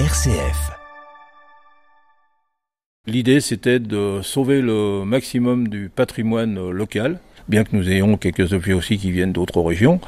RCF. L'idée, c'était de sauver le maximum du patrimoine local, bien que nous ayons quelques objets aussi qui viennent d'autres régions.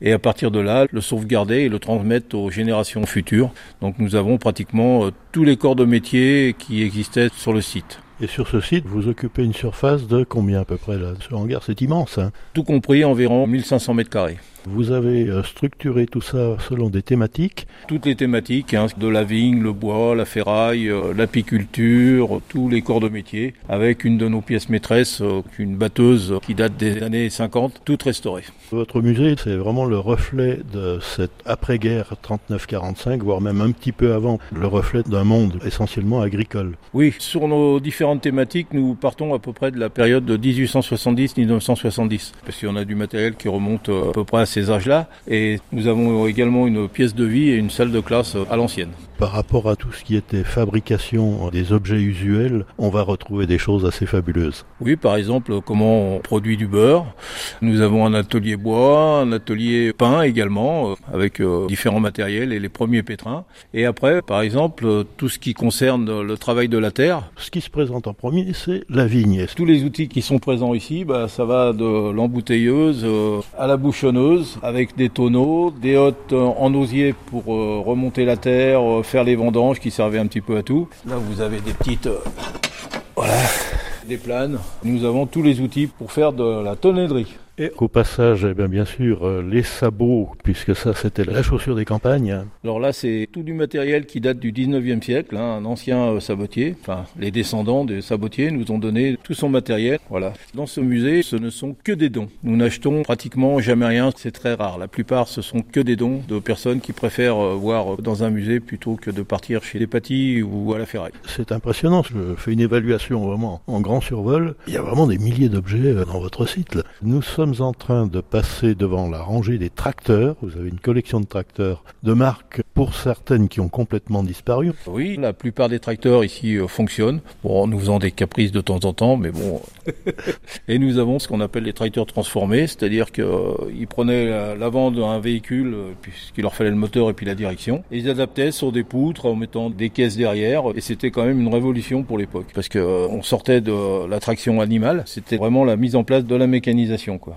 Et à partir de là, le sauvegarder et le transmettre aux générations futures. Donc nous avons pratiquement euh, tous les corps de métier qui existaient sur le site. Et sur ce site, vous occupez une surface de combien à peu près là? Ce hangar, c'est immense. Hein? Tout compris, environ 1500 mètres carrés. Vous avez euh, structuré tout ça selon des thématiques. Toutes les thématiques, hein, de la vigne, le bois, la ferraille, euh, l'apiculture, tous les corps de métier, avec une de nos pièces maîtresses, euh, une batteuse qui date des années 50, toute restaurée. Votre musée, c'est vraiment le reflet de cette après-guerre 39-45, voire même un petit peu avant, le reflet d'un monde essentiellement agricole. Oui, sur nos différentes thématiques, nous partons à peu près de la période de 1870-1970, parce qu'on a du matériel qui remonte à peu près à ces âges-là, et nous avons également une pièce de vie et une salle de classe euh, à l'ancienne. Par rapport à tout ce qui était fabrication des objets usuels, on va retrouver des choses assez fabuleuses. Oui, par exemple, comment on produit du beurre. Nous avons un atelier bois, un atelier pain également, euh, avec euh, différents matériels et les premiers pétrins. Et après, par exemple, euh, tout ce qui concerne le travail de la terre. Ce qui se présente en premier, c'est la vigne. Tous les outils qui sont présents ici, bah, ça va de l'embouteilleuse à la bouchonneuse, avec des tonneaux, des hottes en osier pour remonter la terre, faire les vendanges qui servaient un petit peu à tout. Là, vous avez des petites... euh, voilà, des planes. Nous avons tous les outils pour faire de la tonnellerie. Et au passage, eh bien, bien sûr, euh, les sabots, puisque ça c'était la chaussure des campagnes. hein. Alors là, c'est tout du matériel qui date du 19e siècle, hein, un ancien euh, sabotier. Enfin, les descendants des sabotiers nous ont donné tout son matériel. Voilà. Dans ce musée, ce ne sont que des dons. Nous n'achetons pratiquement jamais rien, c'est très rare. La plupart, ce sont que des dons de personnes qui préfèrent euh, voir dans un musée plutôt que de partir chez les pâtis ou à la ferraille. C'est impressionnant, je fais une évaluation vraiment en grand survol. Il y a vraiment des milliers d'objets euh, dans votre site. là. Nous sommes en train de passer devant la rangée des tracteurs. Vous avez une collection de tracteurs de marques, pour certaines qui ont complètement disparu. Oui, la plupart des tracteurs ici euh, fonctionnent. Bon, nous faisons des caprices de temps en temps, mais bon. Et nous avons ce qu'on appelle les tracteurs transformés, c'est-à-dire qu'ils prenaient la- l'avant d'un véhicule, euh, puisqu'il leur fallait le moteur et puis la direction, et ils adaptaient sur des poutres en mettant des caisses derrière, et c'était quand même une révolution pour l'époque, parce que euh, on sortait de la traction animale, c'était vraiment la mise en place de la mécanisation, quoi.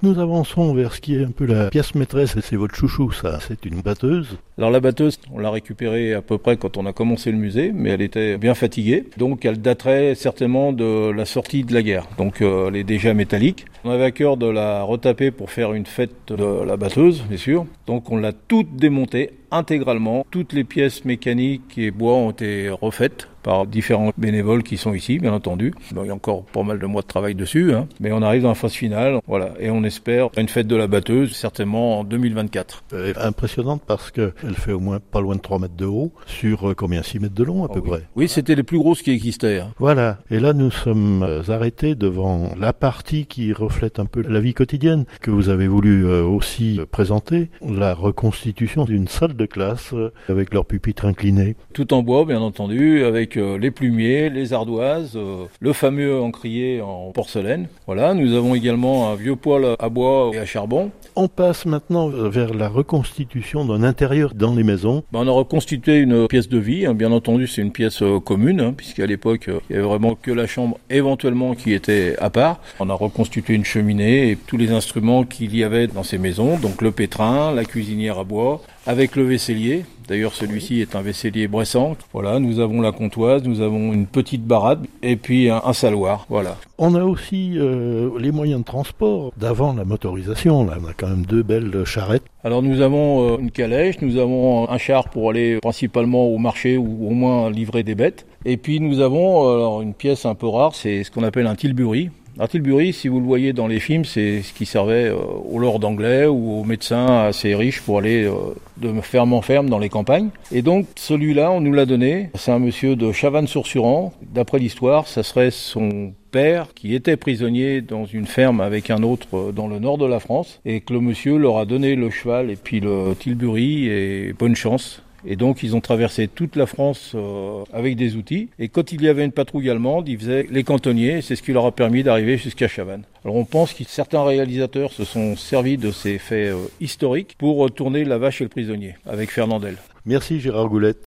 Nous avançons vers ce qui est un peu la pièce maîtresse, et c'est votre chouchou, ça. C'est une batteuse. Alors la batteuse, on l'a récupérée à peu près quand on a commencé le musée, mais elle était bien fatiguée, donc elle daterait certainement de la sortie de la guerre. Donc euh, elle est déjà métallique. On avait à cœur de la retaper pour faire une fête de la batteuse, bien sûr. Donc on l'a toute démontée intégralement. Toutes les pièces mécaniques et bois ont été refaites par différents bénévoles qui sont ici, bien entendu. Il y a encore pas mal de mois de travail dessus, hein. mais on arrive dans la phase finale, voilà, et on espère une fête de la batteuse certainement en 2024. Euh, impressionnante parce que elle fait au moins pas loin de 3 mètres de haut, sur euh, combien 6 mètres de long à peu oui. près. Oui, c'était les plus grosses qui existaient. hein. Voilà. Et là, nous sommes euh, arrêtés devant la partie qui reflète un peu la vie quotidienne que vous avez voulu euh, aussi présenter, la reconstitution d'une salle de classe avec leur pupitre incliné. Tout en bois, bien entendu, avec les plumiers, les ardoises, le fameux encrier en porcelaine. Voilà, nous avons également un vieux poêle à bois et à charbon. On passe maintenant vers la reconstitution d'un intérieur dans les maisons. Ben, on a reconstitué une pièce de vie. hein. Bien entendu, c'est une pièce euh, commune, hein, puisqu'à l'époque, euh, il y avait vraiment que la chambre éventuellement qui était à part. On a reconstitué une cheminée et tous les instruments qu'il y avait dans ces maisons, donc le pétrin, la cuisinière à bois, avec le vaisselier. D'ailleurs, celui-ci est un vaisselier bressant. Voilà, nous avons la comptoise, nous avons une petite barade et puis un, un saloir. Voilà. On a aussi euh, les moyens de transport d'avant la motorisation. Là, on a quand même deux belles charrettes. Alors nous avons euh, une calèche, nous avons un char pour aller principalement au marché ou au moins livrer des bêtes. Et puis nous avons euh, alors, une pièce un peu rare, c'est ce qu'on appelle un tilbury. Un tilbury, si vous le voyez dans les films, c'est ce qui servait euh, aux lords anglais ou aux médecins assez riches pour aller euh, de ferme en ferme dans les campagnes. Et donc celui-là, on nous l'a donné. C'est un monsieur de Chavannes-sur-Suran. D'après l'histoire, ça serait son père qui était prisonnier dans une ferme avec un autre euh, dans le nord de la France et que le monsieur leur a donné le cheval et puis le tilbury et bonne chance. Et donc ils ont traversé toute la France euh, avec des outils. Et quand il y avait une patrouille allemande, ils faisaient les cantonniers. C'est ce qui leur a permis d'arriver jusqu'à Chavannes. Alors on pense que certains réalisateurs se sont servis de ces faits euh, historiques pour euh, tourner La Vache et le prisonnier avec Fernandel. Merci Gérard Goulette.